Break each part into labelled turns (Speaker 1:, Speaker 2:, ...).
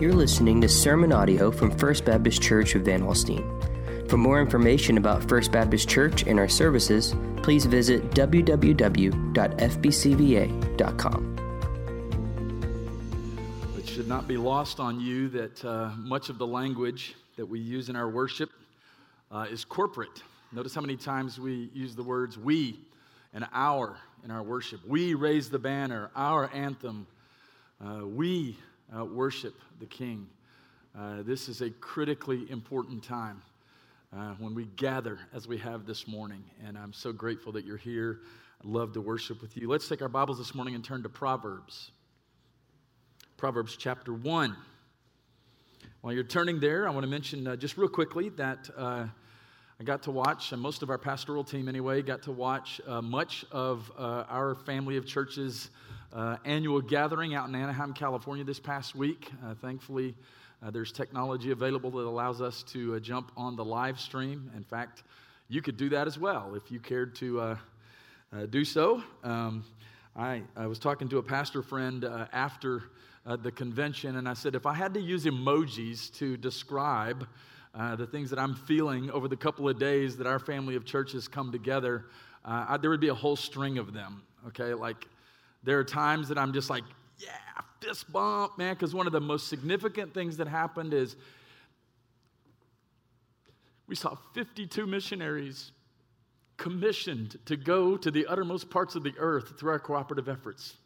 Speaker 1: You're listening to sermon audio from First Baptist Church of Van Alstyne. For more information about First Baptist Church and our services, please visit www.fbcva.com.
Speaker 2: It should not be lost on you that uh, much of the language that we use in our worship uh, is corporate. Notice how many times we use the words we and our in our worship. We raise the banner, our anthem. Uh, we uh, worship the King. Uh, this is a critically important time uh, when we gather as we have this morning. And I'm so grateful that you're here. I'd love to worship with you. Let's take our Bibles this morning and turn to Proverbs. Proverbs chapter 1. While you're turning there, I want to mention uh, just real quickly that uh, I got to watch, and most of our pastoral team anyway, got to watch uh, much of uh, our family of churches' uh, annual gathering out in Anaheim, California this past week. Uh, thankfully, uh, there's technology available that allows us to uh, jump on the live stream. In fact, you could do that as well if you cared to do so. Um, I, I, was talking to a pastor friend after the convention, and I said, if I had to use emojis to describe uh, the things that I'm feeling over the couple of days that our family of churches come together, uh, I, there would be a whole string of them, okay? Like, there are times that I'm just like, yeah, fist bump, man, because one of the most significant things that happened is we saw 52 missionaries commissioned to go to the uttermost parts of the earth through our cooperative efforts.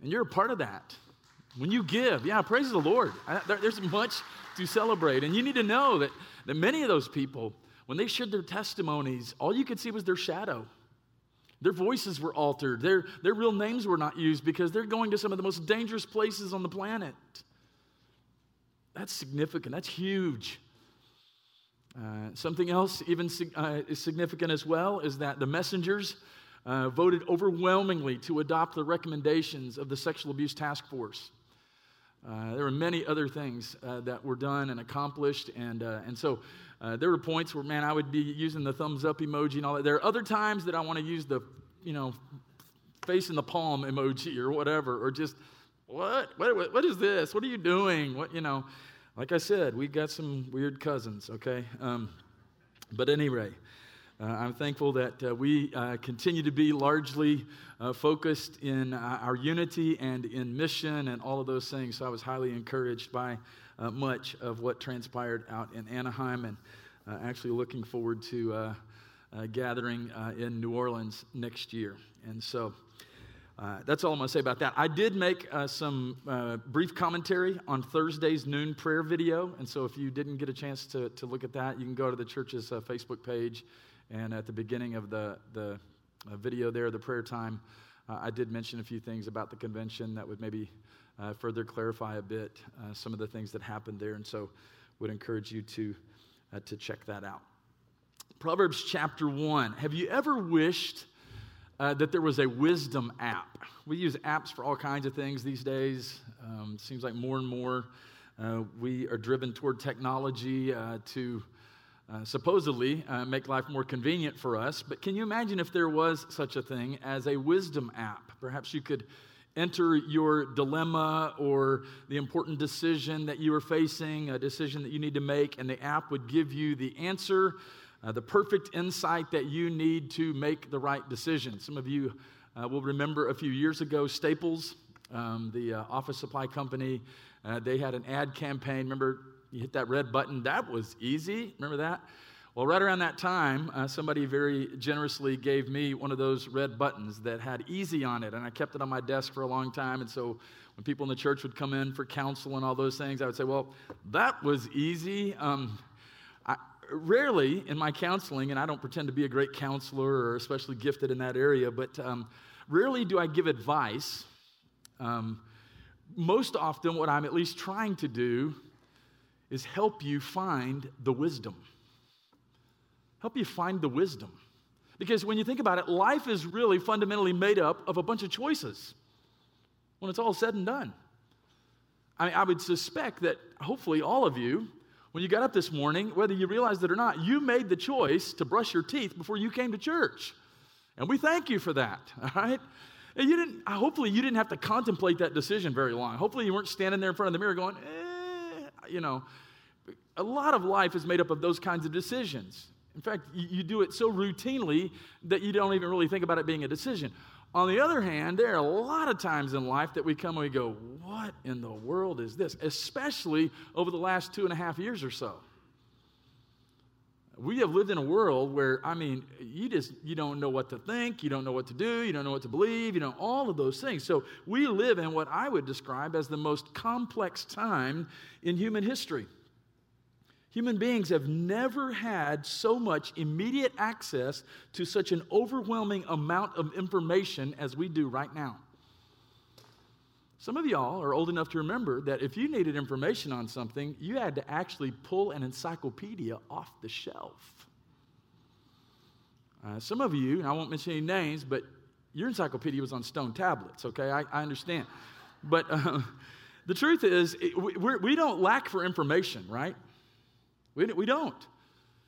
Speaker 2: And you're a part of that. When you give, yeah, praise the Lord. There's much to celebrate. And you need to know that, that many of those people, when they shared their testimonies, all you could see was their shadow. Their voices were altered. Their, their real names were not used because they're going to some of the most dangerous places on the planet. That's significant. That's huge. Uh, something else, even uh, is significant as well, is that the messengers uh, voted overwhelmingly to adopt the recommendations of the Sexual Abuse Task Force. Uh, there were many other things uh, that were done and accomplished, and, uh, and so there were points where, man, I would be using the thumbs up emoji and all that. There are other times that I want to use the, you know, face in the palm emoji or whatever, or just, what? what? What is this? What are you doing? What, you know, like I said, we've got some weird cousins, okay? Um, but anyway, uh, I'm thankful that uh, we uh, continue to be largely uh, focused in uh, our unity and in mission and all of those things. So I was highly encouraged by uh, much of what transpired out in Anaheim and actually looking forward to gathering in New Orleans next year. And so that's all I'm going to say about that. I did make some brief commentary on Thursday's noon prayer video. And so if you didn't get a chance to, to look at that, you can go to the church's Facebook page and at the beginning of the, the uh, video there, the prayer time, uh, I did mention a few things about the convention that would maybe uh, further clarify a bit uh, some of the things that happened there. And so would encourage you to, uh, to check that out. Proverbs chapter 1. Have you ever wished uh, that there was a wisdom app? We use apps for all kinds of things these days. Um, seems like more and more we are driven toward technology to uh, supposedly uh, make life more convenient for us. But can you imagine if there was such a thing as a wisdom app? Perhaps you could enter your dilemma or the important decision that you are facing, a decision that you need to make, and the app would give you the answer, uh, the perfect insight that you need to make the right decision. Some of you uh, will remember a few years ago, Staples, um, the uh, office supply company, uh, they had an ad campaign. Remember you hit that red button. That was easy. Remember that? Well, right around that time, uh, somebody very generously gave me one of those red buttons that had easy on it, and I kept it on my desk for a long time. And so when people in the church would come in for counsel and all those things, I would say, Well, that was easy. Um, rarely in my counseling, and I don't pretend to be a great counselor or especially gifted in that area, but um, rarely do I give advice. Um, most often, what I'm at least trying to do is help you find the wisdom. Help you find the wisdom. Because when you think about it, life is really fundamentally made up of a bunch of choices when it's all said and done. I, mean, I would suspect that hopefully all of you, when you got up this morning, whether you realized it or not, you made the choice to brush your teeth before you came to church. And we thank you for that, all right? And you didn't, hopefully, you didn't have to contemplate that decision very long. Hopefully, you weren't standing there in front of the mirror going, eh, you know. A lot of life is made up of those kinds of decisions. In fact, you, you do it so routinely that you don't even really think about it being a decision. On the other hand, there are a lot of times in life that we come and we go, What in the world is this? Especially over the last two and a half years or so. We have lived in a world where, I mean, you just you don't know what to think, you don't know what to do, you don't know what to believe, you know, all of those things. So we live in what I would describe as the most complex time in human history. Human beings have never had so much immediate access to such an overwhelming amount of information as we do right now. Some of y'all are old enough to remember that if you needed information on something, you had to actually pull an encyclopedia off the shelf. Uh, some of you, and I won't mention any names, but your encyclopedia was on stone tablets, okay? I, I understand. But uh, the truth is, it, we, we don't lack for information, right? We, we don't.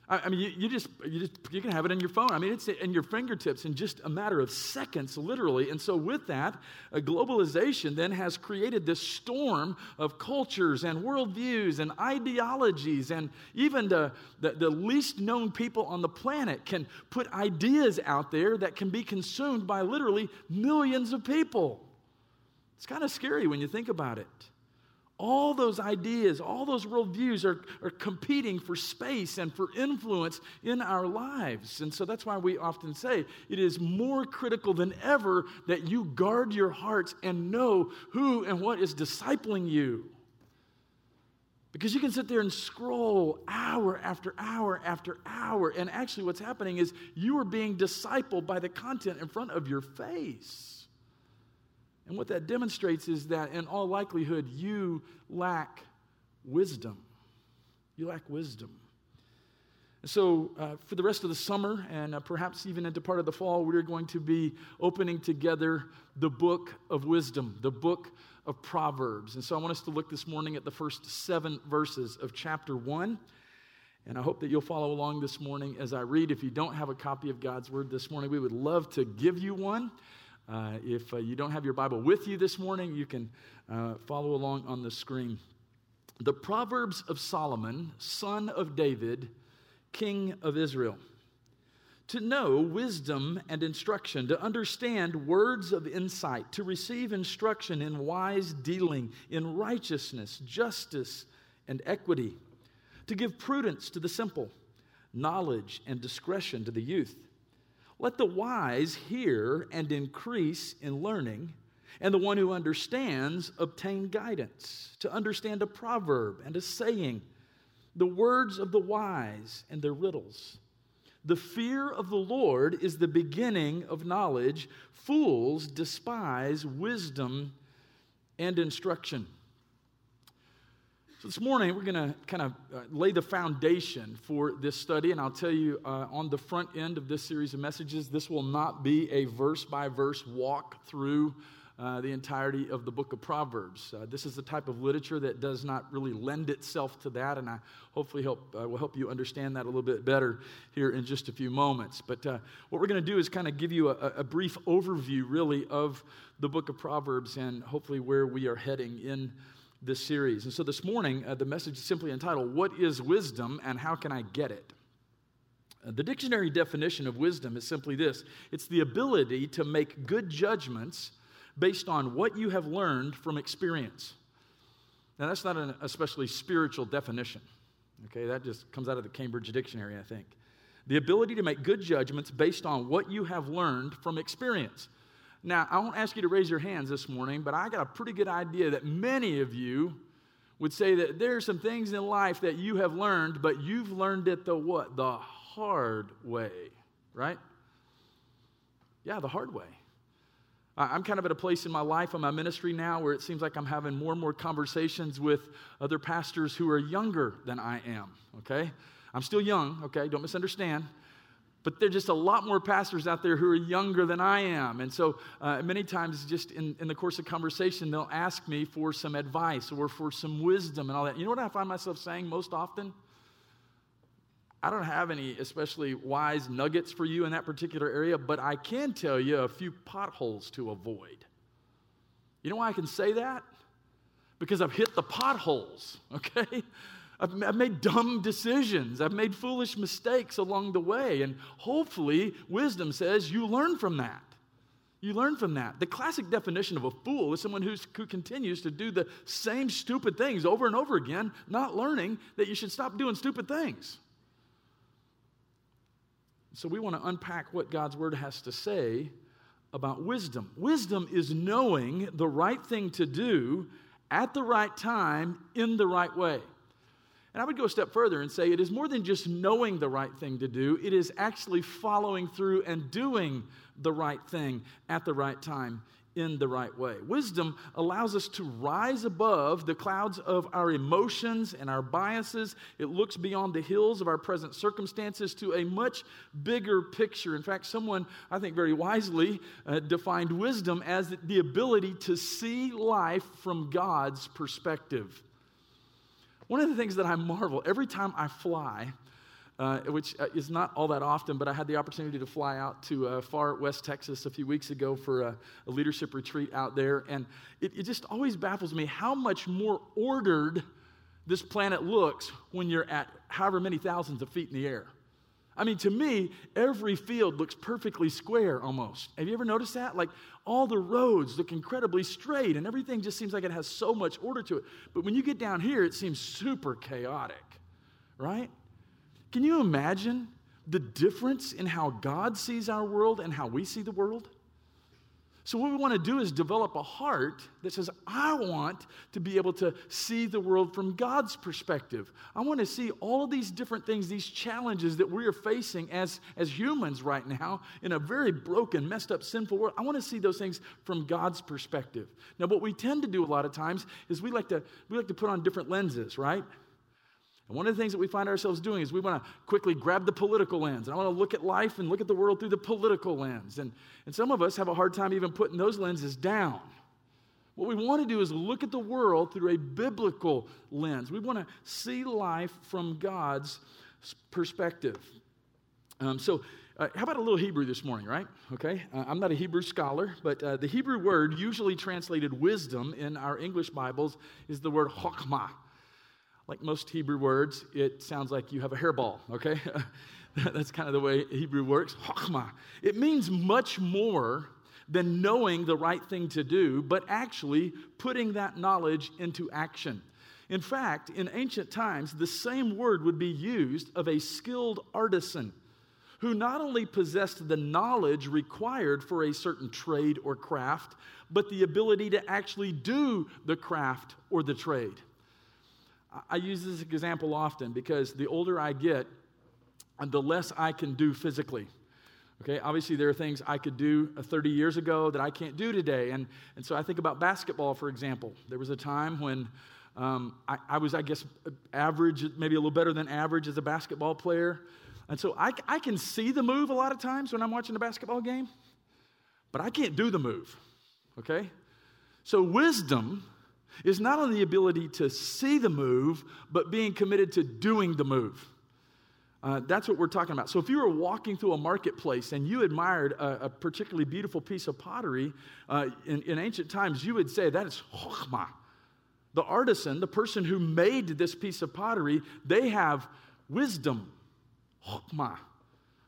Speaker 2: I, I mean, you, you, just, you just, you can have it in your phone. I mean, it's in your fingertips in just a matter of seconds, literally. And so, with that, globalization then has created this storm of cultures and worldviews and ideologies. And even the, the, the least known people on the planet can put ideas out there that can be consumed by literally millions of people. It's kind of scary when you think about it. All those ideas, all those worldviews are, are competing for space and for influence in our lives. And so that's why we often say it is more critical than ever that you guard your hearts and know who and what is discipling you. Because you can sit there and scroll hour after hour after hour, and actually, what's happening is you are being discipled by the content in front of your face. And what that demonstrates is that in all likelihood, you lack wisdom. You lack wisdom. So, uh, for the rest of the summer and uh, perhaps even into part of the fall, we're going to be opening together the book of wisdom, the book of Proverbs. And so, I want us to look this morning at the first seven verses of chapter one. And I hope that you'll follow along this morning as I read. If you don't have a copy of God's Word this morning, we would love to give you one. Uh, if uh, you don't have your Bible with you this morning, you can uh, follow along on the screen. The Proverbs of Solomon, son of David, king of Israel. To know wisdom and instruction, to understand words of insight, to receive instruction in wise dealing, in righteousness, justice, and equity, to give prudence to the simple, knowledge and discretion to the youth let the wise hear and increase in learning, and the one who understands obtain guidance, to understand a proverb and a saying, the words of the wise and their riddles. The fear of the Lord is the beginning of knowledge. Fools despise wisdom and instruction. So, this morning, we're going to kind of uh, lay the foundation for this study. And I'll tell you uh, on the front end of this series of messages, this will not be a verse by verse walk through uh, the entirety of the book of Proverbs. Uh, this is the type of literature that does not really lend itself to that, and I hopefully help, uh, will help you understand that a little bit better here in just a few moments. But uh, what we're going to do is kind of give you a, a, brief overview, really, of the book of Proverbs and hopefully where we are heading in this series. And so this morning, uh, the message is simply entitled, What is Wisdom and How Can I Get It? Uh, the dictionary definition of wisdom is simply this it's the ability to make good judgments based on what you have learned from experience. Now, that's not an especially spiritual definition. Okay, that just comes out of the Cambridge Dictionary, I think. The ability to make good judgments based on what you have learned from experience. Now, I won't ask you to raise your hands this morning, but I got a pretty good idea that many of you would say that there are some things in life that you have learned, but you've learned it the what? The hard way, right? Yeah, the hard way. I'm kind of at a place in my life in my ministry now where it seems like I'm having more and more conversations with other pastors who are younger than I am, okay? I'm still young, okay? Don't misunderstand but there are just a lot more pastors out there who are younger than I am. And so uh, many times, just in, in the course of conversation, they'll ask me for some advice or for some wisdom and all that. You know what I find myself saying most often? I don't have any especially wise nuggets for you in that particular area, but I can tell you a few potholes to avoid. You know why I can say that? Because I've hit the potholes, okay? I've, I've made dumb decisions. I've made foolish mistakes along the way. And hopefully, wisdom says you learn from that. You learn from that. The classic definition of a fool is someone who's, who continues to do the same stupid things over and over again, not learning that you should stop doing stupid things. So we want to unpack what God's word has to say about wisdom. Wisdom is knowing the right thing to do at the right time in the right way. And I would go a step further and say it is more than just knowing the right thing to do, it is actually following through and doing the right thing at the right time in the right way. Wisdom allows us to rise above the clouds of our emotions and our biases. It looks beyond the hills of our present circumstances to a much bigger picture. In fact, someone, I think very wisely, uh, defined wisdom as the ability to see life from God's perspective. One of the things that I marvel every time I fly, uh, which uh, is not all that often, but I had the opportunity to fly out to uh, far west Texas a few weeks ago for a, a leadership retreat out there. And it, it, just always baffles me how much more ordered this planet looks when you're at however many thousands of feet in the air. I mean, to me, every field looks perfectly square almost. Have you ever noticed that? Like all the roads look incredibly straight and everything just seems like it has so much order to it. But when you get down here, it seems super chaotic, right? Can you imagine the difference in how God sees our world and how we see the world? So, what we want to do is develop a heart that says, I want to be able to see the world from God's perspective. I want to see all of these different things, these challenges that we are facing as, as humans right now in a very broken, messed up, sinful world. I want to see those things from God's perspective. Now, what we tend to do a lot of times is we like to, we like to put on different lenses, right? And one of the things that we find ourselves doing is we want to quickly grab the political lens. And I want to look at life and look at the world through the political lens. And, and some of us have a hard time even putting those lenses down. What we want to do is look at the world through a biblical lens. We want to see life from God's perspective. Um, so, uh, how about a little Hebrew this morning, right? Okay, uh, I'm not a Hebrew scholar, but uh, the Hebrew word usually translated wisdom in our English Bibles is the word chokmah like most Hebrew words, it sounds like you have a hairball, okay? That's kind of the way Hebrew works. Chokmah. It means much more than knowing the right thing to do, but actually putting that knowledge into action. In fact, in ancient times, the same word would be used of a skilled artisan who not only possessed the knowledge required for a certain trade or craft, but the ability to actually do the craft or the trade. I use this example often because the older I get, the less I can do physically. Okay, obviously there are things I could do uh, 30 years ago that I can't do today. And, and so I think about basketball, for example. There was a time when um, I, I, was, I guess, average, maybe a little better than average as a basketball player. And so I, I can see the move a lot of times when I'm watching a basketball game, but I can't do the move. Okay? So wisdom is not only the ability to see the move, but being committed to doing the move. Uh, that's what we're talking about. So, if you were walking through a marketplace and you admired a, a particularly beautiful piece of pottery uh, in, in, ancient times, you would say that is chokhmah. The artisan, the person who made this piece of pottery, they have wisdom, chokhmah.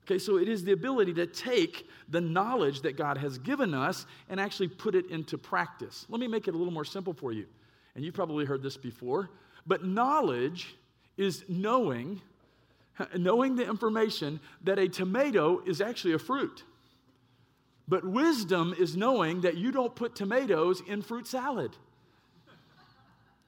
Speaker 2: Okay, so it is the ability to take the knowledge that God has given us and actually put it into practice. Let me make it a little more simple for you. And you've probably heard this before, but knowledge is knowing knowing the information that a tomato is actually a fruit. But wisdom is knowing that you don't put tomatoes in fruit salad.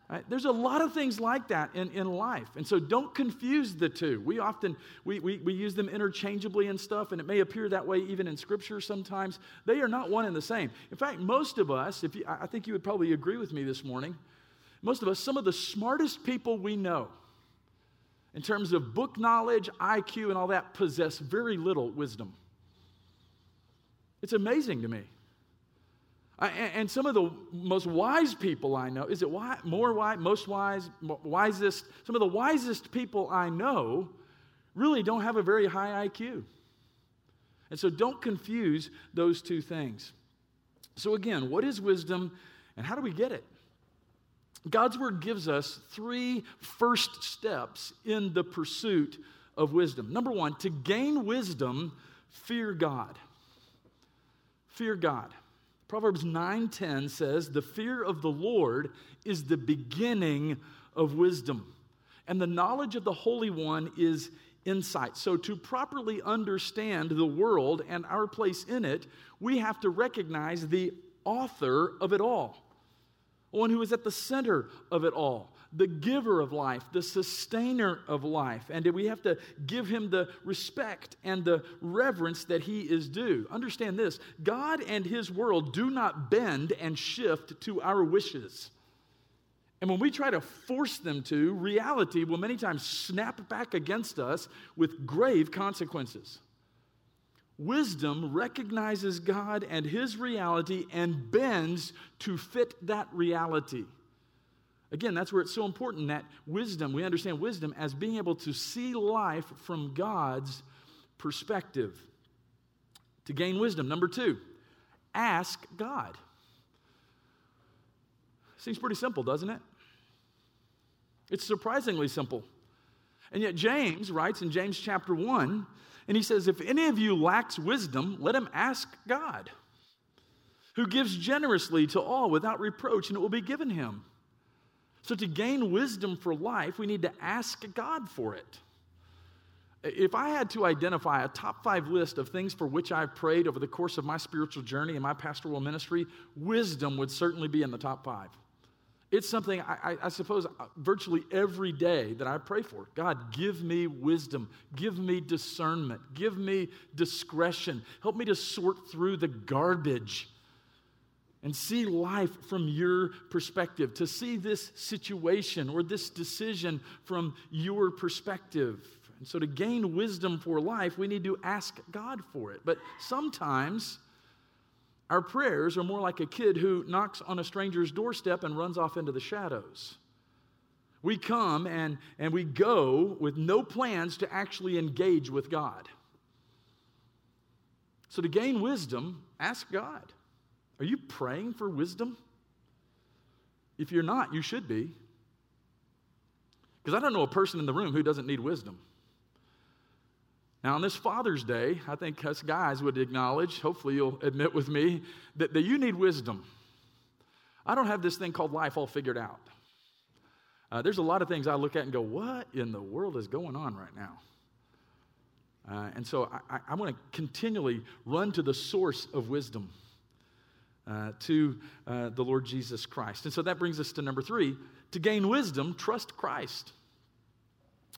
Speaker 2: Right? There's a lot of things like that in, in life. And so don't confuse the two. We often, we, we, we use them interchangeably and stuff, and it may appear that way even in Scripture sometimes. They are not one and the same. In fact, most of us, if you, I think you would probably agree with me this morning, most of us, some of the smartest people we know, in terms of book knowledge, IQ, and all that, possess very little wisdom. It's amazing to me. And some of the most wise people I know, is it wise, more wise, most wise, wisest, some of the wisest people I know really don't have a very high IQ. And so don't confuse those two things. So, again, what is wisdom and how do we get it? God's word gives us three first steps in the pursuit of wisdom. Number one, to gain wisdom, fear God. Fear God. Proverbs 9:10 says, "The fear of the Lord is the beginning of wisdom, and the knowledge of the Holy One is insight." So to properly understand the world and our place in it, we have to recognize the author of it all. One who is at the center of it all the giver of life, the sustainer of life. And we have to give him the respect and the reverence that he is due. Understand this God and his world do not bend and shift to our wishes. And when we try to force them to, reality will many times snap back against us with grave consequences. Wisdom recognizes God and his reality and bends to fit that reality. Again, that's where it's so important that wisdom, we understand wisdom as being able to see life from God's perspective. To gain wisdom, number two, ask God. Seems pretty simple, doesn't it? It's surprisingly simple. And yet, James writes in James chapter 1, and he says, If any of you lacks wisdom, let him ask God, who gives generously to all without reproach, and it will be given him. So, to gain wisdom for life, we need to ask God for it. If I had to identify a top five list of things for which I've prayed over the course of my spiritual journey and my pastoral ministry, wisdom would certainly be in the top five. It's something I, I, suppose uh, virtually every day that I pray for. God, give me wisdom, give me discernment, give me discretion, help me to sort through the garbage and see life from your perspective, to see this situation or this decision from your perspective. And so, to gain wisdom for life, we need to ask God for it. But sometimes our prayers are more like a kid who knocks on a stranger's doorstep and runs off into the shadows. We come and, and we go with no plans to actually engage with God. So, to gain wisdom, ask God. Are you praying for wisdom? If you're not, you should be. Because I don't know a person in the room who doesn't need wisdom. Now, on this Father's Day, I think us guys would acknowledge, hopefully you'll admit with me, that, that you need wisdom. I don't have this thing called life all figured out. Uh, there's a lot of things I look at and go, what in the world is going on right now? Uh, and so I, I, want to continually run to the source of wisdom uh, to uh, the Lord Jesus Christ. And so that brings us to number three to gain wisdom, trust Christ.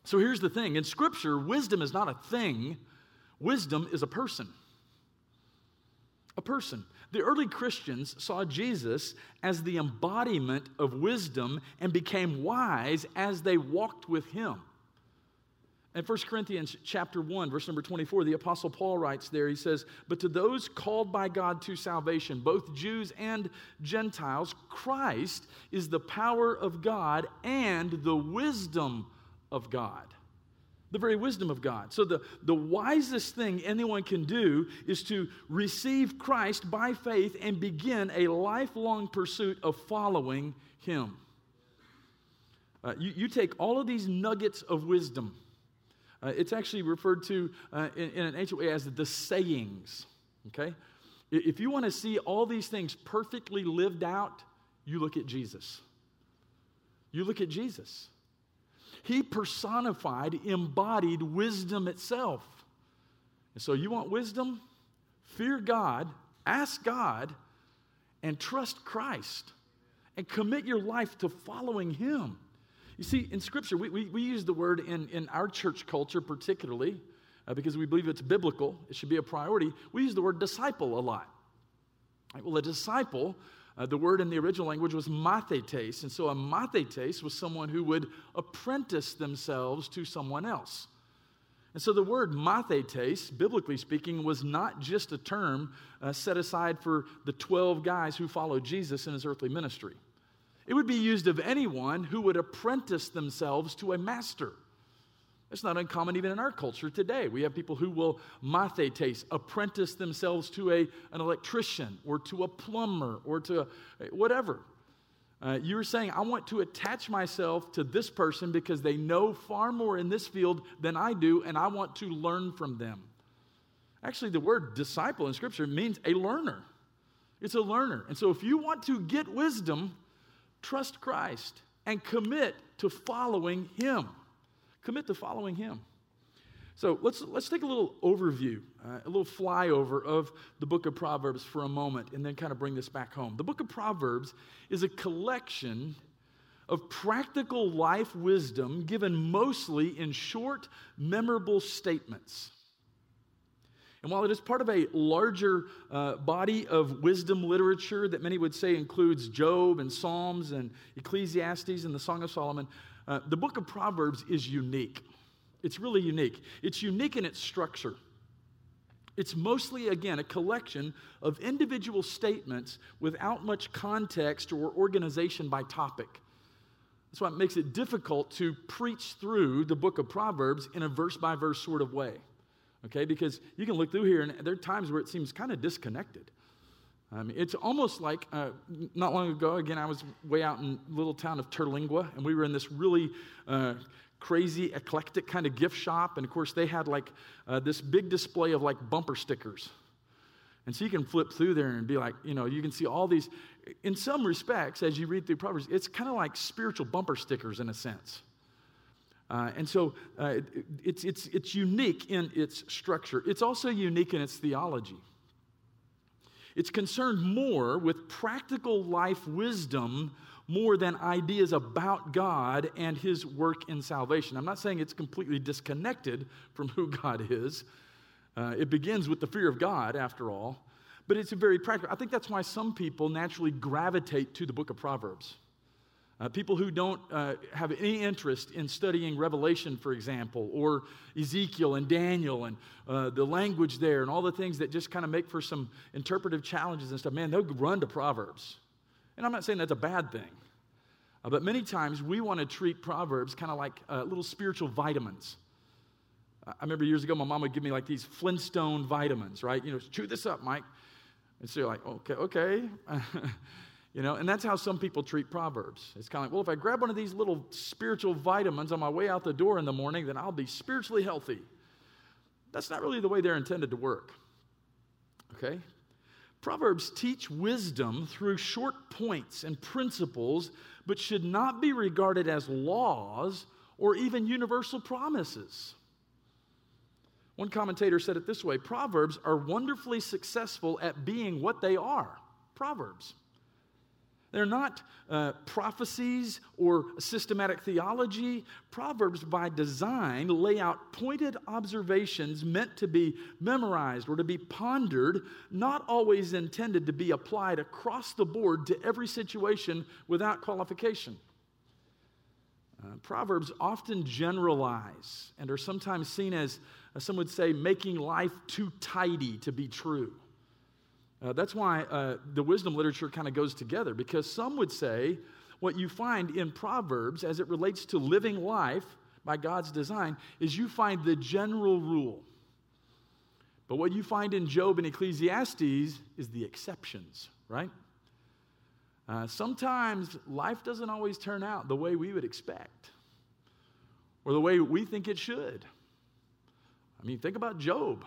Speaker 2: So here's the thing in Scripture, wisdom is not a thing, wisdom is a person. A person. The early Christians saw Jesus as the embodiment of wisdom and became wise as they walked with him. In 1 Corinthians chapter 1, verse number 24, the apostle Paul writes there, he says, "But to those called by God to salvation, both Jews and Gentiles, Christ is the power of God and the wisdom of God." The very wisdom of God. So, the, the wisest thing anyone can do is to receive Christ by faith and begin a lifelong pursuit of following Him. Uh, you, you take all of these nuggets of wisdom uh, it's actually referred to uh, in, in, an ancient way as the sayings. Okay? If you want to see all these things perfectly lived out, you look at Jesus. You look at Jesus. He personified, embodied wisdom itself. And so you want wisdom? Fear God, ask God, and trust Christ, and commit your life to following Him. You see, in Scripture, we, we, we use the word in, in our church culture, particularly, uh, because we believe it's biblical, it should be a priority. We use the word disciple a lot. Right, well, a disciple, uh, the word in the original language was mathetes. And so a mathetes was someone who would apprentice themselves to someone else. And so the word mathetes, biblically speaking, was not just a term uh, set aside for the 12 guys who followed Jesus in his earthly ministry. It would be used of anyone who would apprentice themselves to a master. It's not uncommon even in our culture today. We have people who will mathetes, apprentice themselves to a, an electrician or to a plumber or to a, whatever. Uh, you're saying, I want to attach myself to this person because they know far more in this field than I do, and I want to learn from them. Actually, the word disciple in Scripture means a learner. It's a learner. And so, if you want to get wisdom, trust Christ and commit to following Him. Commit to following Him. So let's, let's take a little overview, uh, a little flyover of the book of Proverbs for a moment, and then kind of bring this back home. The book of Proverbs is a collection of practical life wisdom given mostly in short, memorable statements. And while it is part of a larger uh, body of wisdom literature that many would say includes Job and Psalms and Ecclesiastes and the Song of Solomon, uh, the book of Proverbs is unique. It's really unique. It's unique in its structure. It's mostly, again, a collection of individual statements without much context or organization by topic. That's why it makes it difficult to preach through the book of Proverbs in a verse by verse sort of way okay? Because you can look through here and there are times where it seems kind of disconnected. Mean, it's almost like uh, not long ago, again, I was way out in little town of Terlingua, and we were in this really uh, crazy, eclectic kind of gift shop. And of course, they had like uh, this big display of like bumper stickers. And so you can flip through there and be like, you know, you can see all these. In some respects, as you read through Proverbs, it's kind of like spiritual bumper stickers in a sense. Uh, and so uh, it, it's, it's, it's unique in its structure. It's also unique in its theology. It's concerned more with practical life wisdom more than ideas about God and his work in salvation. I'm not saying it's completely disconnected from who God is. Uh, it begins with the fear of God, after all, but it's a very practical. I think that's why some people naturally gravitate to the book of Proverbs. Uh, people who don't uh, have any interest in studying Revelation, for example, or Ezekiel and Daniel and uh, the language there and all the things that just kind of make for some interpretive challenges and stuff, man, they'll run to Proverbs. And I'm not saying that's a bad thing. Uh, but many times we want to treat Proverbs kind of like uh, little spiritual vitamins. I remember years ago, my mom would give me like these Flintstone vitamins, right? You know, chew this up, Mike. And so you're like, okay, okay. You know, and that's how some people treat Proverbs. It's kind of like, well, if I grab one of these little spiritual vitamins on my way out the door in the morning, then I'll be spiritually healthy. That's not really the way they're intended to work. Okay? Proverbs teach wisdom through short points and principles, but should not be regarded as laws or even universal promises. One commentator said it this way Proverbs are wonderfully successful at being what they are Proverbs. They're not uh, prophecies or systematic theology. Proverbs, by design, lay out pointed observations meant to be memorized or to be pondered, not always intended to be applied across the board to every situation without qualification. Uh, Proverbs often generalize and are sometimes seen as, as some would say, making life too tidy to be true. Uh, that's why uh, the wisdom literature kind of goes together, because some would say what you find in Proverbs as it relates to living life by God's design is you find the general rule. But what you find in Job and Ecclesiastes is the exceptions, right? Uh, sometimes life doesn't always turn out the way we would expect or the way we think it should. I mean, think about Job.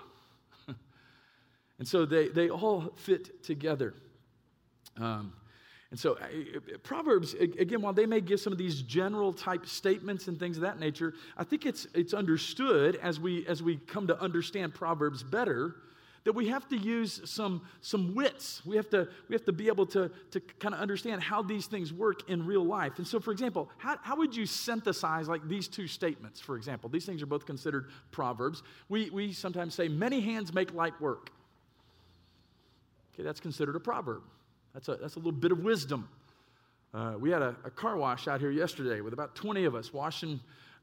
Speaker 2: And so they, they all fit together. Um, and so, Proverbs, again, while they may give some of these general type statements and things of that nature, I think it's, it's understood as we, as we come to understand Proverbs better that we have to use some, some wits. We have to, we have to be able to, to kind of understand how these things work in real life. And so, for example, how, how would you synthesize like these two statements, for example? These things are both considered Proverbs. We, we sometimes say, many hands make light work. Okay, that's considered a proverb. That's a, that's a little bit of wisdom. Uh, we had a, a, car wash out here yesterday with about 20 of us washing.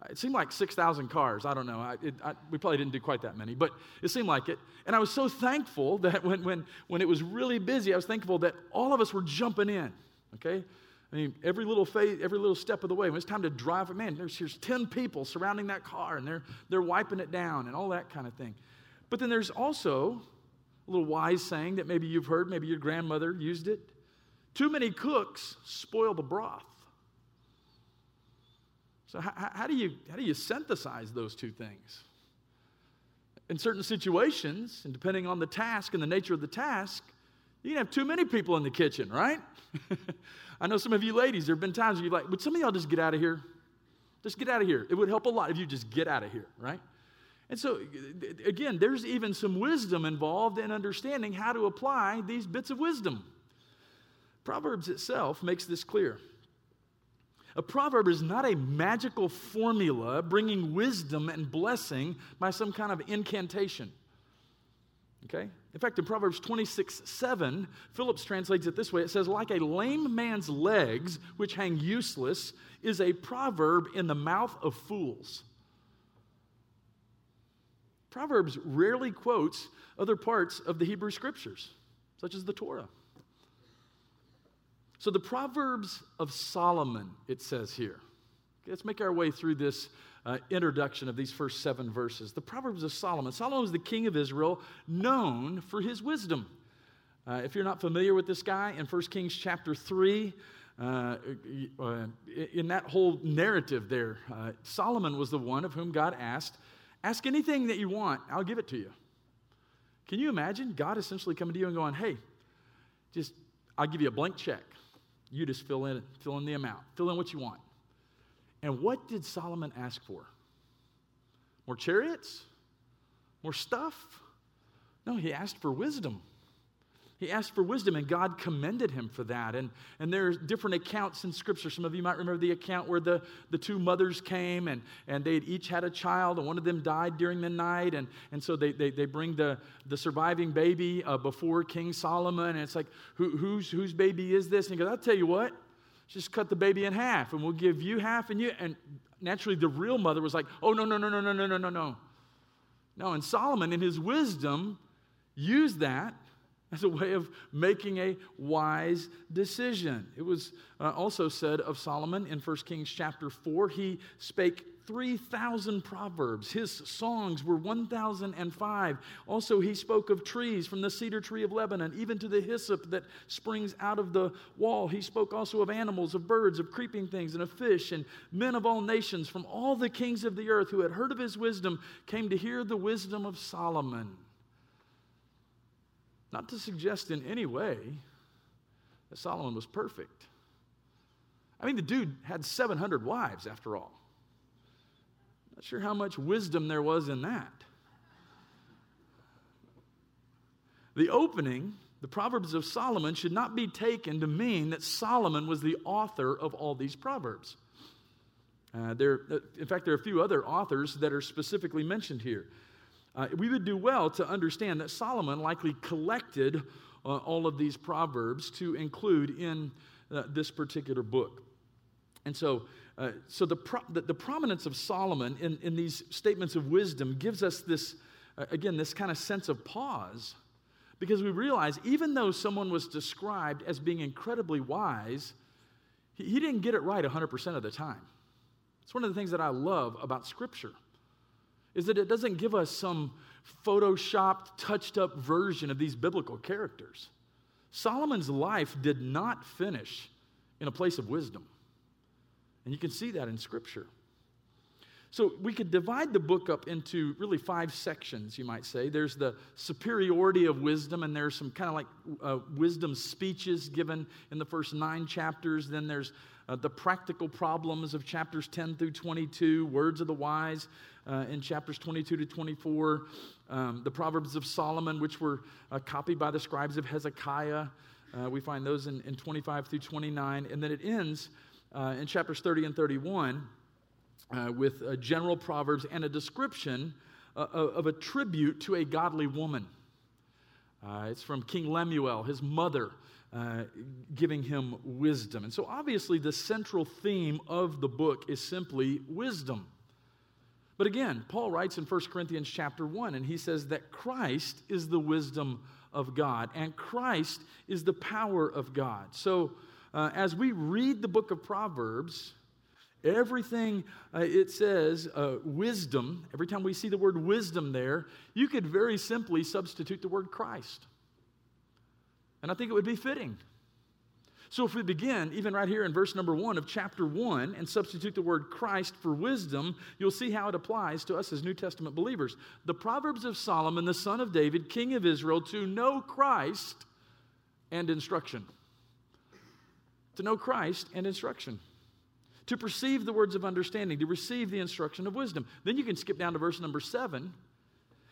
Speaker 2: It seemed like 6,000 cars. I don't know. I, it, I, we probably didn't do quite that many, but it seemed like it. And I was so thankful that when, when, when it was really busy, I was thankful that all of us were jumping in. Okay? I mean, every little phase, every little step of the way, when it's time to drive, man, there's here's 10 people surrounding that car and they're, they're wiping it down and all that kind of thing. But then there's also a little wise saying that maybe you've heard, maybe your grandmother used it. Too many cooks spoil the broth. So, how, how, do you, how do you synthesize those two things? In certain situations, and depending on the task and the nature of the task, you can have too many people in the kitchen, right? I know some of you ladies, there have been times where you're like, would some of y'all just get out of here? Just get out of here. It would help a lot if you just get out of here, right? And so, again, there's even some wisdom involved in understanding how to apply these bits of wisdom. Proverbs itself makes this clear. A proverb is not a magical formula bringing wisdom and blessing by some kind of incantation. Okay? In fact, in Proverbs 26 7, Phillips translates it this way it says, Like a lame man's legs, which hang useless, is a proverb in the mouth of fools. Proverbs rarely quotes other parts of the Hebrew scriptures, such as the Torah. So, the Proverbs of Solomon, it says here. Let's make our way through this uh, introduction of these first seven verses. The Proverbs of Solomon. Solomon was the king of Israel, known for his wisdom. Uh, if you're not familiar with this guy, in 1 Kings chapter 3, uh, uh, in that whole narrative there, uh, Solomon was the one of whom God asked, Ask anything that you want, I'll give it to you. Can you imagine God essentially coming to you and going, Hey, just, I'll give you a blank check. You just fill in, fill in the amount, fill in what you want. And what did Solomon ask for? More chariots? More stuff? No, he asked for wisdom. He asked for wisdom, and God commended him for that. And, and there's different accounts in Scripture. Some of you might remember the account where the, the two mothers came and, and they each had a child, and one of them died during the night. And, and so they, they, they bring the, the surviving baby uh, before King Solomon. And it's like, Who, whose, whose baby is this? And he goes, I'll tell you what, just cut the baby in half, and we'll give you half and you. And naturally, the real mother was like, Oh, no, no, no, no, no, no, no, no, no. No, and Solomon, in his wisdom, used that as a way of making a wise decision. It was uh, also said of Solomon in 1 Kings chapter 4, he spake 3,000 proverbs. His songs were 1,005. Also, he spoke of trees from the cedar tree of Lebanon, even to the hyssop that springs out of the wall. He spoke also of animals, of birds, of creeping things, and of fish. And men of all nations from all the kings of the earth who had heard of his wisdom came to hear the wisdom of Solomon. Not to suggest in any way that Solomon was perfect. I mean, the dude had 700 wives after all. Not sure how much wisdom there was in that. The opening, the Proverbs of Solomon, should not be taken to mean that Solomon was the author of all these Proverbs. Uh, there, uh, in fact, there are a few other authors that are specifically mentioned here. Uh, we would do well to understand that Solomon likely collected uh, all of these proverbs to include in uh, this particular book. And so, uh, so the, pro- the, the, prominence of Solomon in, in these statements of wisdom gives us this, uh, again, this kind of sense of pause because we realize even though someone was described as being incredibly wise, he, he didn't get it right 100% of the time. It's one of the things that I love about Scripture is that it doesn't give us some photoshopped, touched up version of these biblical characters. Solomon's life did not finish in a place of wisdom. And you can see that in Scripture. So we could divide the book up into really five sections, you might say. There's the superiority of wisdom, and there's some kind of like uh, wisdom speeches given in the first nine chapters. Then there's uh, the practical problems of chapters 10 through 22, words of the wise uh, in chapters 22 to 24, um, the Proverbs of Solomon, which were uh, copied by the scribes of Hezekiah. Uh, we find those in, in 25 through 29. And then it ends uh, in chapters 30 and 31 uh, with general proverbs and a description uh, of a tribute to a godly woman. it's from King Lemuel, his mother. Uh, giving him wisdom. And so, obviously, the central theme of the book is simply wisdom. But again, Paul writes in 1 Corinthians chapter 1, and he says that Christ is the wisdom of God, and Christ is the power of God. So, uh, as we read the book of Proverbs, everything uh, it says, uh, wisdom, every time we see the word wisdom there, you could very simply substitute the word Christ. And I think it would be fitting. So if we begin, even right here in verse number one of chapter one, and substitute the word Christ for wisdom, you'll see how it applies to us as New Testament believers. The Proverbs of Solomon, the son of David, king of Israel, to know Christ and instruction. To know Christ and instruction. To perceive the words of understanding, to receive the instruction of wisdom. Then you can skip down to verse number seven.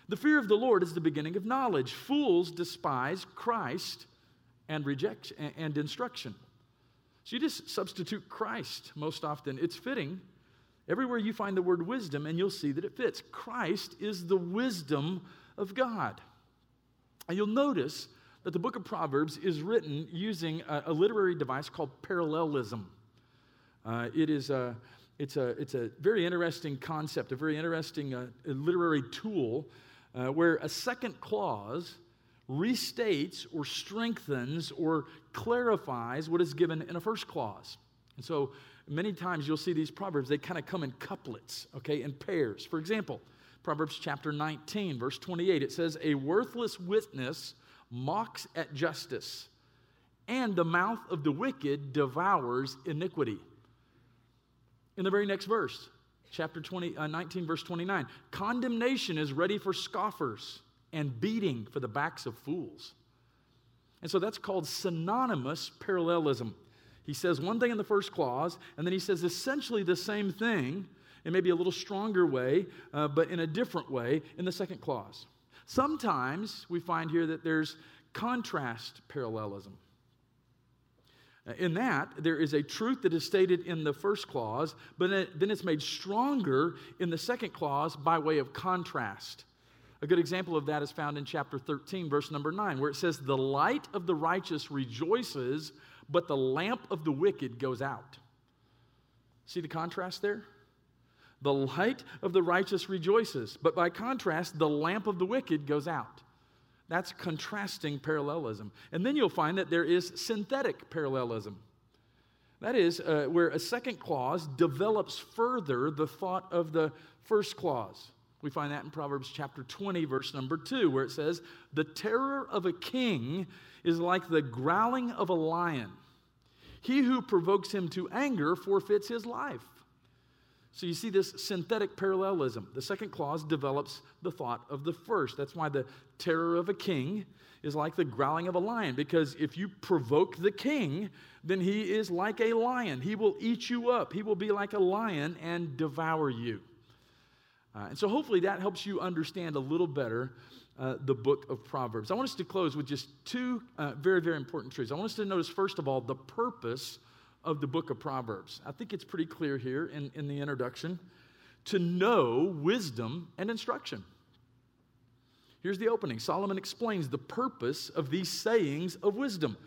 Speaker 2: The fear of the Lord is the beginning of knowledge. Fools despise Christ and reject and instruction. So you just substitute Christ most often. It's fitting. Everywhere you find the word wisdom, and you'll see that it fits. Christ is the wisdom of God. And you'll notice that the book of Proverbs is written using a, a literary device called parallelism. Uh, it is a, it's, a, it's a very interesting concept, a very interesting uh, literary tool uh, where a second clause restates or strengthens or clarifies what is given in a first clause. And so many times you'll see these proverbs, they kind of come in couplets, okay, in pairs. For example, Proverbs chapter 19, verse 28, it says, A worthless witness mocks at justice, and the mouth of the wicked devours iniquity. In the very next verse, chapter 20, uh, 19, verse 29, condemnation is ready for scoffers and beating for the backs of fools. And so that's called synonymous parallelism. He says one thing in the first clause, and then he says essentially the same thing in maybe a little stronger way, uh, but in a different way in the second clause. Sometimes we find here that there's contrast parallelism. Uh, in that, there is a truth that is stated in the first clause, but then it's made stronger in the second clause by way of contrast. A good example of that is found in chapter 13, verse number 9, where it says, The light of the righteous rejoices, but the lamp of the wicked goes out. See the contrast there? The light of the righteous rejoices, but by contrast, the lamp of the wicked goes out. That's contrasting parallelism. And then you'll find that there is synthetic parallelism. That is, uh, where a second clause develops further the thought of the first clause. We find that in Proverbs chapter 20, verse number 2, where it says, The terror of a king is like the growling of a lion. He who provokes him to anger forfeits his life. So you see this synthetic parallelism. The second clause develops the thought of the first. That's why the terror of a king is like the growling of a lion, because if you provoke the king, then he is like a lion. He will eat you up, he will be like a lion and devour you. Uh, and so hopefully that helps you understand a little better uh, the book of Proverbs. I want us to close with just two uh, very, very important truths. I want us to notice, first of all, the purpose of the book of Proverbs. I think it's pretty clear here in, in the introduction to know wisdom and instruction. Here's the opening Solomon explains the purpose of these sayings of wisdom.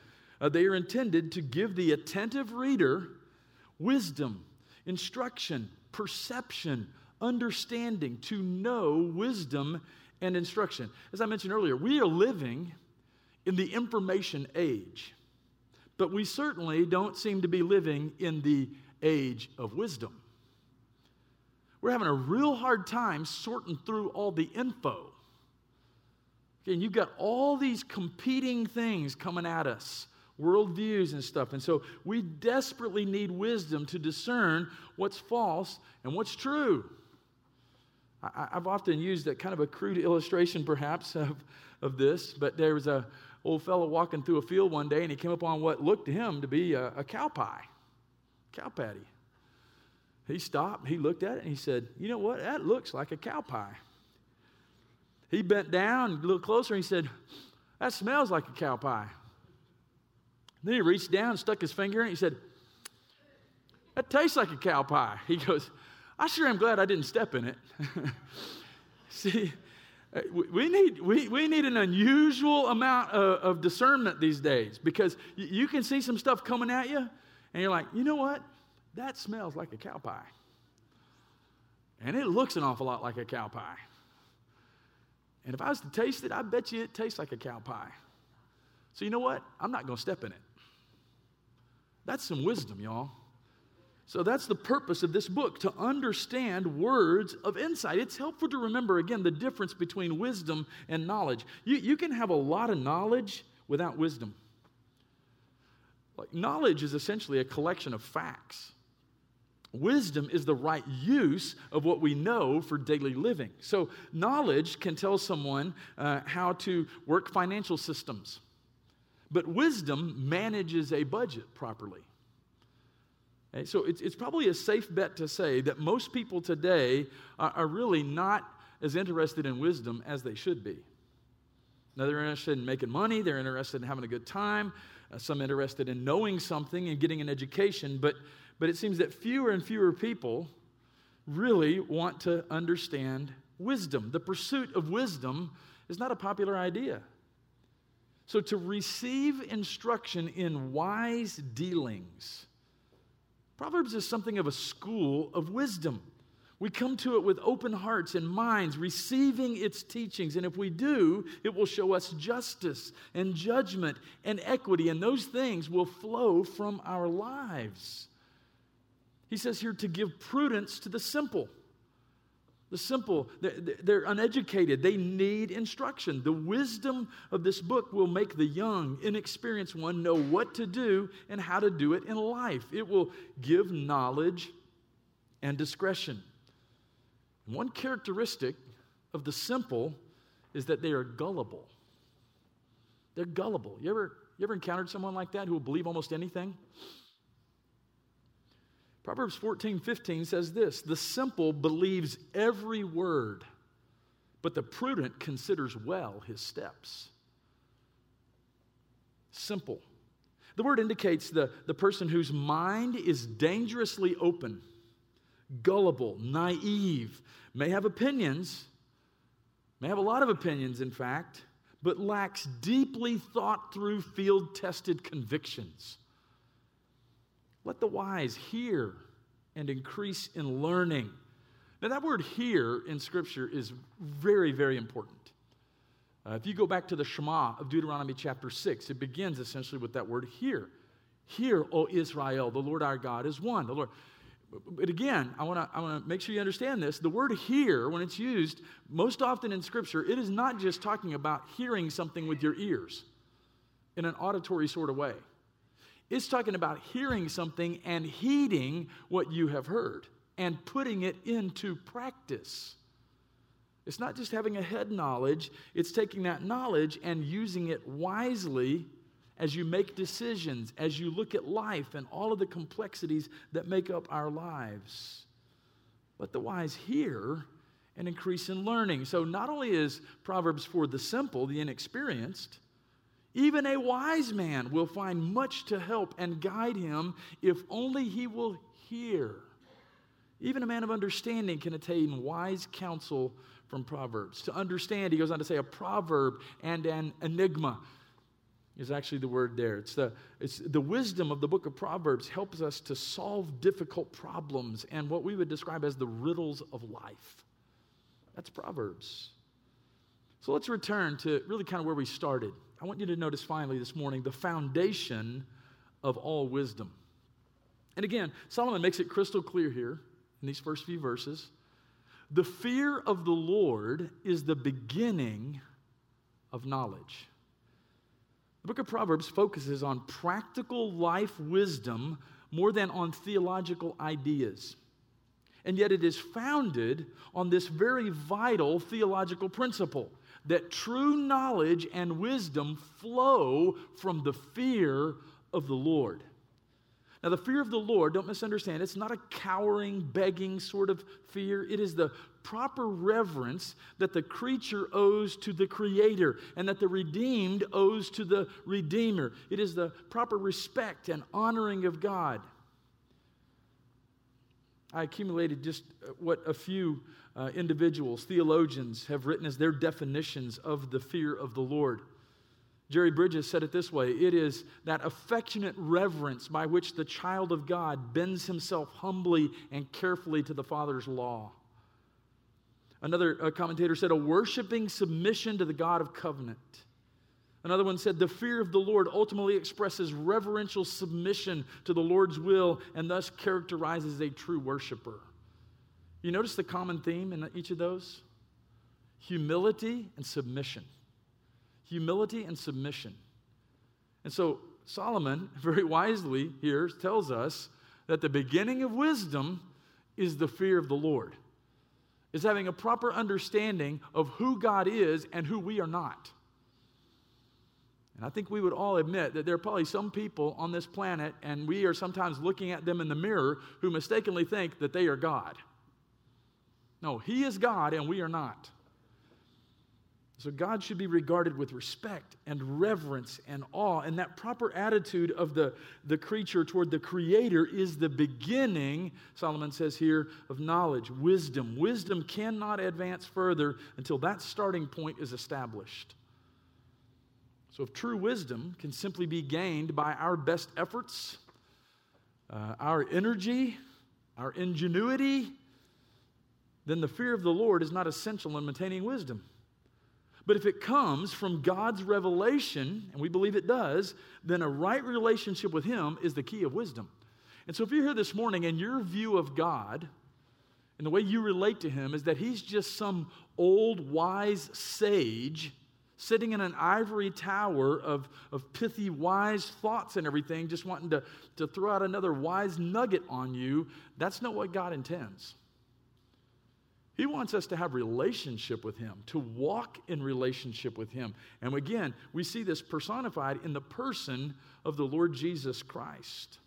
Speaker 2: Uh, they are intended to give the attentive reader wisdom, instruction, perception, understanding, to know wisdom and instruction. As I mentioned earlier, we are living in the information age, but we certainly don't seem to be living in the age of wisdom. We're having a real hard time sorting through all the info. Okay, and you've got all these competing things coming at us worldviews and stuff. And so we desperately need wisdom to discern what's false and what's true. I, have often used a kind of a crude illustration, perhaps, of, of this, but there was a old fellow walking through a field one day, and he came upon what looked to him to be a, a cow pie, cow patty. He stopped, he looked at it, and he said, You know what? That looks like a cow pie. He bent down a little closer, and he said, That smells like a cow pie. Then he reached down, stuck his finger in and he said, That tastes like a cow pie. He goes, I sure am glad I didn't step in it. See, uh, we need, we, we need an unusual amount of, of discernment these days because you can see some stuff coming at you and you're like, you know what? That smells like a cow pie. And it looks an awful lot like a cow pie. And if I was to taste it, I bet you it tastes like a cow pie. So you know what? I'm not going to step in it. That's some wisdom, y'all. So that's the purpose of this book to understand words of insight. It's helpful to remember, again, the difference between wisdom and knowledge. You, you can have a lot of knowledge without wisdom. Like, knowledge is essentially a collection of facts. Wisdom is the right use of what we know for daily living. So, knowledge can tell someone uh, how to work financial systems, but wisdom manages a budget properly. Okay? So, it's, it's probably a safe bet to say that most people today are, are really not as interested in wisdom as they should be. Now, they're interested in making money, they're interested in having a good time, uh, some interested in knowing something and getting an education, but but it seems that fewer and fewer people really want to understand wisdom. The pursuit of wisdom is not a popular idea. So, to receive instruction in wise dealings, Proverbs is something of a school of wisdom. We come to it with open hearts and minds, receiving its teachings. And if we do, it will show us justice and judgment and equity, and those things will flow from our lives. He says here to give prudence to the simple. The simple, they're, uneducated. They need instruction. The wisdom of this book will make the young, inexperienced one know what to do and how to do it in life. It will give knowledge and discretion. one characteristic of the simple is that they are gullible. They're gullible. You ever, you ever encountered someone like that who will believe almost anything? Proverbs 14, 15 says this The simple believes every word, but the prudent considers well his steps. Simple. The word indicates the, the person whose mind is dangerously open, gullible, naive, may have opinions, may have a lot of opinions, in fact, but lacks deeply thought through, field tested convictions. Let the wise hear and increase in learning. Now, that word hear in Scripture is very, very important. Uh, if you go back to the Shema of Deuteronomy chapter 6, it begins essentially with that word hear. Hear, O Israel, the Lord our God is one. The Lord. But again, I want to I wanna make sure you understand this. The word hear, when it's used most often in Scripture, it is not just talking about hearing something with your ears in an auditory sort of way. It's talking about hearing something and heeding what you have heard and putting it into practice. It's not just having a head knowledge, it's taking that knowledge and using it wisely as you make decisions, as you look at life and all of the complexities that make up our lives. Let the wise hear and increase in learning. So, not only is Proverbs for the simple, the inexperienced, even a wise man will find much to help and guide him if only he will hear. Even a man of understanding can attain wise counsel from Proverbs. To understand, he goes on to say, a proverb and an enigma is actually the word there. It's the, it's the wisdom of the book of Proverbs helps us to solve difficult problems and what we would describe as the riddles of life. That's Proverbs. So let's return to really kind of where we started. I want you to notice finally this morning the foundation of all wisdom. And again, Solomon makes it crystal clear here in these first few verses. The fear of the Lord is the beginning of knowledge. The book of Proverbs focuses on practical life wisdom more than on theological ideas. And yet it is founded on this very vital theological principle that true knowledge and wisdom flow from the fear of the Lord. Now, the fear of the Lord, don't misunderstand, it's not a cowering, begging sort of fear. It is the proper reverence that the creature owes to the Creator and that the redeemed owes to the Redeemer. It is the proper respect and honoring of God. I accumulated just uh, what a few uh, individuals, theologians, have written as their definitions of the fear of the Lord. Jerry Bridges said it this way it is that affectionate reverence by which the child of God bends himself humbly and carefully to the Father's law. Another uh, commentator said, a worshiping submission to the God of covenant. Another one said, The fear of the Lord ultimately expresses reverential submission to the Lord's will and thus characterizes a true worshiper. You notice the common theme in each of those? Humility and submission. Humility and submission. And so Solomon, very wisely here, tells us that the beginning of wisdom is the fear of the Lord, is having a proper understanding of who God is and who we are not. And I think we would all admit that there are probably some people on this planet, and we are sometimes looking at them in the mirror who mistakenly think that they are God. No, He is God, and we are not. So God should be regarded with respect and reverence and awe. And that proper attitude of the, the creature toward the Creator is the beginning, Solomon says here, of knowledge, wisdom. Wisdom cannot advance further until that starting point is established. So, if true wisdom can simply be gained by our best efforts, uh, our energy, our ingenuity, then the fear of the Lord is not essential in maintaining wisdom. But if it comes from God's revelation, and we believe it does, then a right relationship with Him is the key of wisdom. And so if you're here this morning and your view of God and the way you relate to Him is that He's just some old wise sage sitting in an ivory tower of, of pithy, wise thoughts and everything, just wanting to, to throw out another wise nugget on you, that's not what God intends. He wants us to have relationship with him, to walk in relationship with him. And again, we see this personified in the person of the Lord Jesus Christ.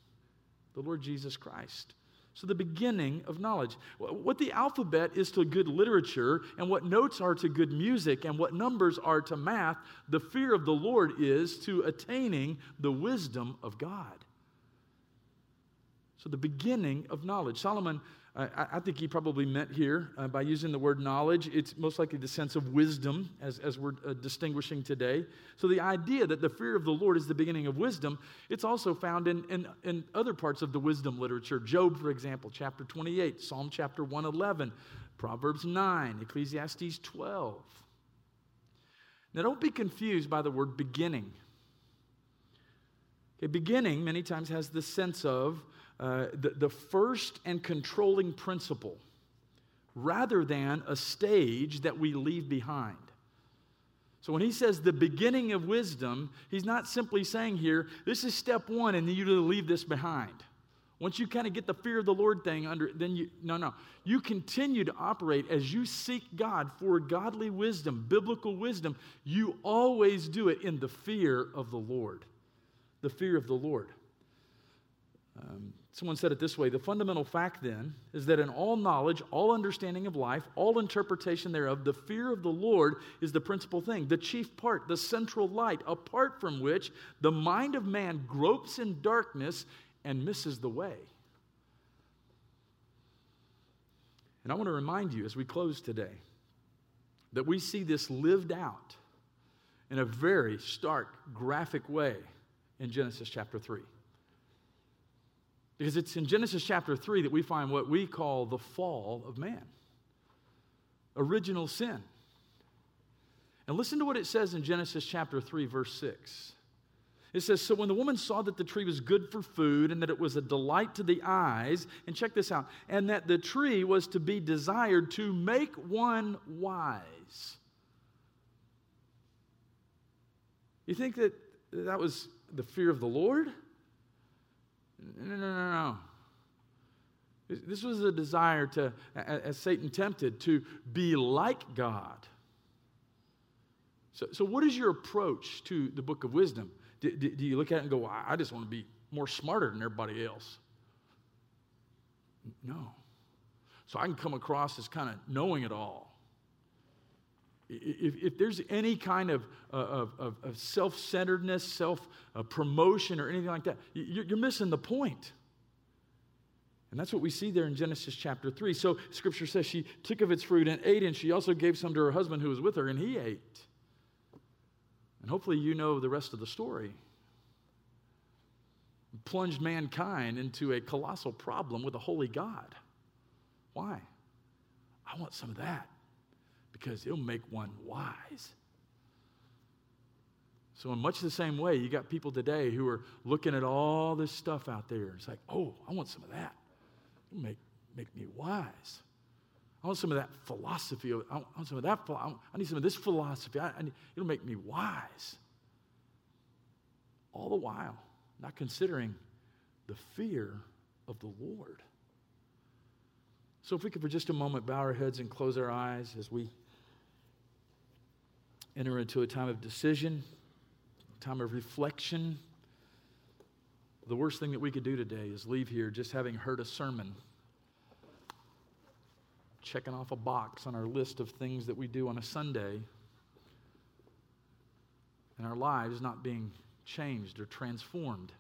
Speaker 2: The Lord Jesus Christ. So, the beginning of knowledge. What the alphabet is to good literature, and what notes are to good music, and what numbers are to math, the fear of the Lord is to attaining the wisdom of God. So, the beginning of knowledge. Solomon I, I think he probably meant here uh, by using the word knowledge, it's most likely the sense of wisdom as, as we're uh, distinguishing today. So the idea that the fear of the Lord is the beginning of wisdom, it's also found in, in, in other parts of the wisdom literature. Job, for example, chapter 28, Psalm chapter 111, Proverbs 9, Ecclesiastes 12. Now don't be confused by the word beginning. Okay, beginning many times has the sense of uh, the, the first and controlling principle rather than a stage that we leave behind. So when he says the beginning of wisdom, he's not simply saying here, this is step one, and you leave this behind. Once you kind of get the fear of the Lord thing under, then you, no, no. You continue to operate as you seek God for godly wisdom, biblical wisdom. You always do it in the fear of the Lord. The fear of the Lord. Um, Someone said it this way The fundamental fact then is that in all knowledge, all understanding of life, all interpretation thereof, the fear of the Lord is the principal thing, the chief part, the central light, apart from which the mind of man gropes in darkness and misses the way. And I want to remind you as we close today that we see this lived out in a very stark, graphic way in Genesis chapter 3. Because it's in Genesis chapter 3 that we find what we call the fall of man, original sin. And listen to what it says in Genesis chapter 3, verse 6. It says, So when the woman saw that the tree was good for food and that it was a delight to the eyes, and check this out, and that the tree was to be desired to make one wise. You think that that was the fear of the Lord? No, no, no, no. This was a desire to, as Satan tempted, to be like God. So, so what is your approach to the book of wisdom? Do, do, do you look at it and go, I just want to be more smarter than everybody else? No. So I can come across as kind of knowing it all. If, if there's any kind of, uh, of, of, of self centeredness, self uh, promotion, or anything like that, you're, you're missing the point. And that's what we see there in Genesis chapter 3. So scripture says she took of its fruit and ate, and she also gave some to her husband who was with her, and he ate. And hopefully you know the rest of the story. Plunged mankind into a colossal problem with a holy God. Why? I want some of that because it'll make one wise. So, in much the same way, you got people today who are looking at all this stuff out there. It's like, oh, I want some of that. It'll make, make me wise. I want some of that philosophy. I want some of that. I need some of this philosophy. I, I need, it'll make me wise. All the while, not considering the fear of the Lord. So, if we could for just a moment bow our heads and close our eyes as we enter into a time of decision, time of reflection. The worst thing that we could do today is leave here just having heard a sermon, checking off a box on our list of things that we do on a Sunday, and our lives not being changed or transformed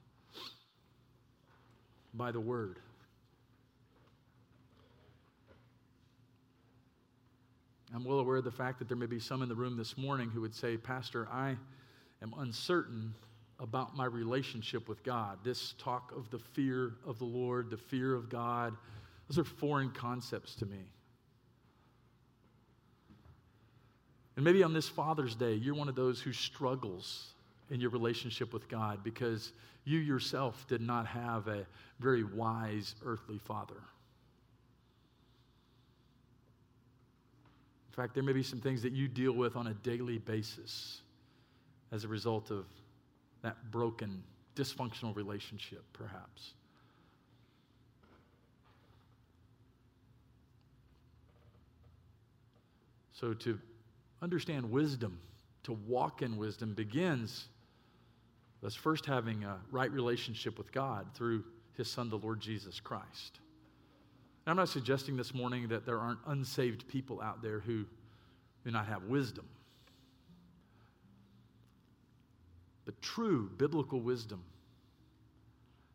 Speaker 2: by the Word. I'm well aware of the fact that there may be some in the room this morning who would say, Pastor, I am uncertain about my relationship with God. This talk of the fear of the Lord, the fear of God, those are foreign concepts to me. And maybe on this Father's Day, you're one of those who struggles in your relationship with God because you yourself did not have a very wise earthly father. In fact, there may be some things that you deal with on a daily basis as a result of that broken, dysfunctional relationship, perhaps. So, to understand wisdom, to walk in wisdom, begins us first having a right relationship with God through His Son, the Lord Jesus Christ. And I'm not suggesting this morning that there aren't unsaved people out there who do not have wisdom. But true biblical wisdom,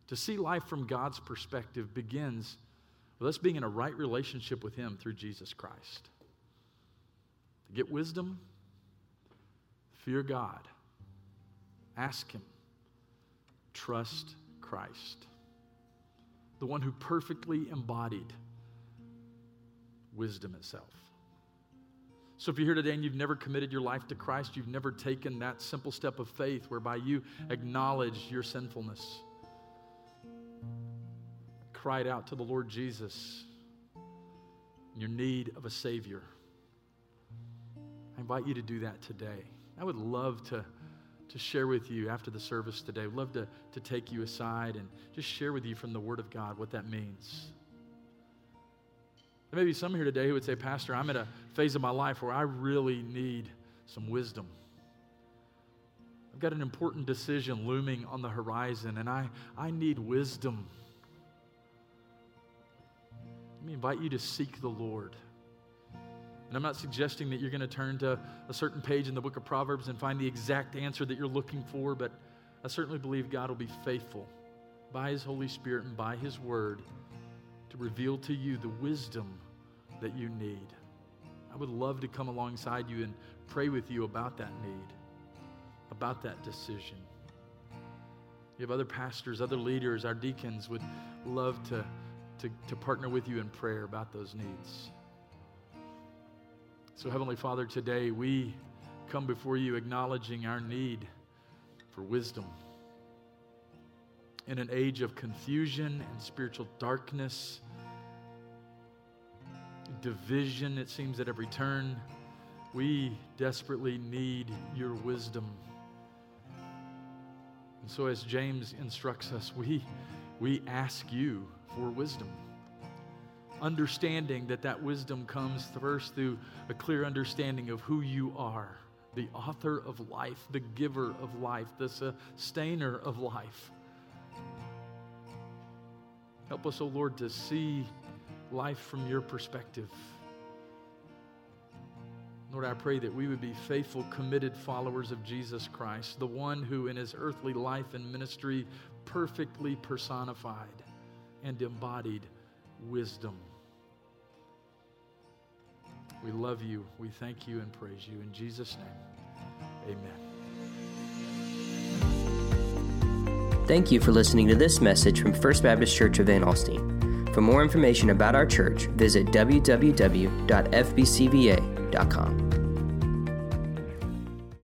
Speaker 2: to see life from God's perspective, begins with us being in a right relationship with Him through Jesus Christ. To get wisdom, fear God, ask Him, trust Christ the one who perfectly embodied wisdom itself. So, if you're here today and you've never committed your life to Christ, you've never taken that simple step of faith whereby you acknowledge your sinfulness, cried out to the Lord Jesus, your need of a Savior, I invite you to do that today. I would love to to share with you after the service today. I'd love to, to take you aside and just share with you from the Word of God what that means. There may be some here today who would say, Pastor, I'm at a phase of my life where I really need some wisdom. I've got an important decision looming on the horizon, and I, I need wisdom. Let me invite you to seek the Lord. And I'm not suggesting that you're going to turn to a certain page in the book of Proverbs and find the exact answer that you're looking for, but I certainly believe God will be faithful by His Holy Spirit and by His Word to reveal to you the wisdom that you need. I would love to come alongside you and pray with you about that need, about that decision. You have other pastors, other leaders, our deacons would love to, to, to partner with you in prayer about those needs. So, Heavenly Father, today we come before you acknowledging our need for wisdom. In an age of confusion and spiritual darkness, division, it seems at every turn, we desperately need your wisdom. And so, as James instructs us, we, we ask you for wisdom understanding that that wisdom comes first through a clear understanding of who you are the author of life, the giver of life, the sustainer of life. Help us, O oh Lord, to see life from your perspective. Lord, I pray that we would be faithful, committed followers of Jesus Christ, the one who in his earthly life and ministry perfectly personified and embodied wisdom. We love you. We thank you and praise you. In Jesus' name,
Speaker 1: amen. Thank you for listening to this message from First Baptist Church of Van Alstyne. For more information about our church, visit www.fbcva.com.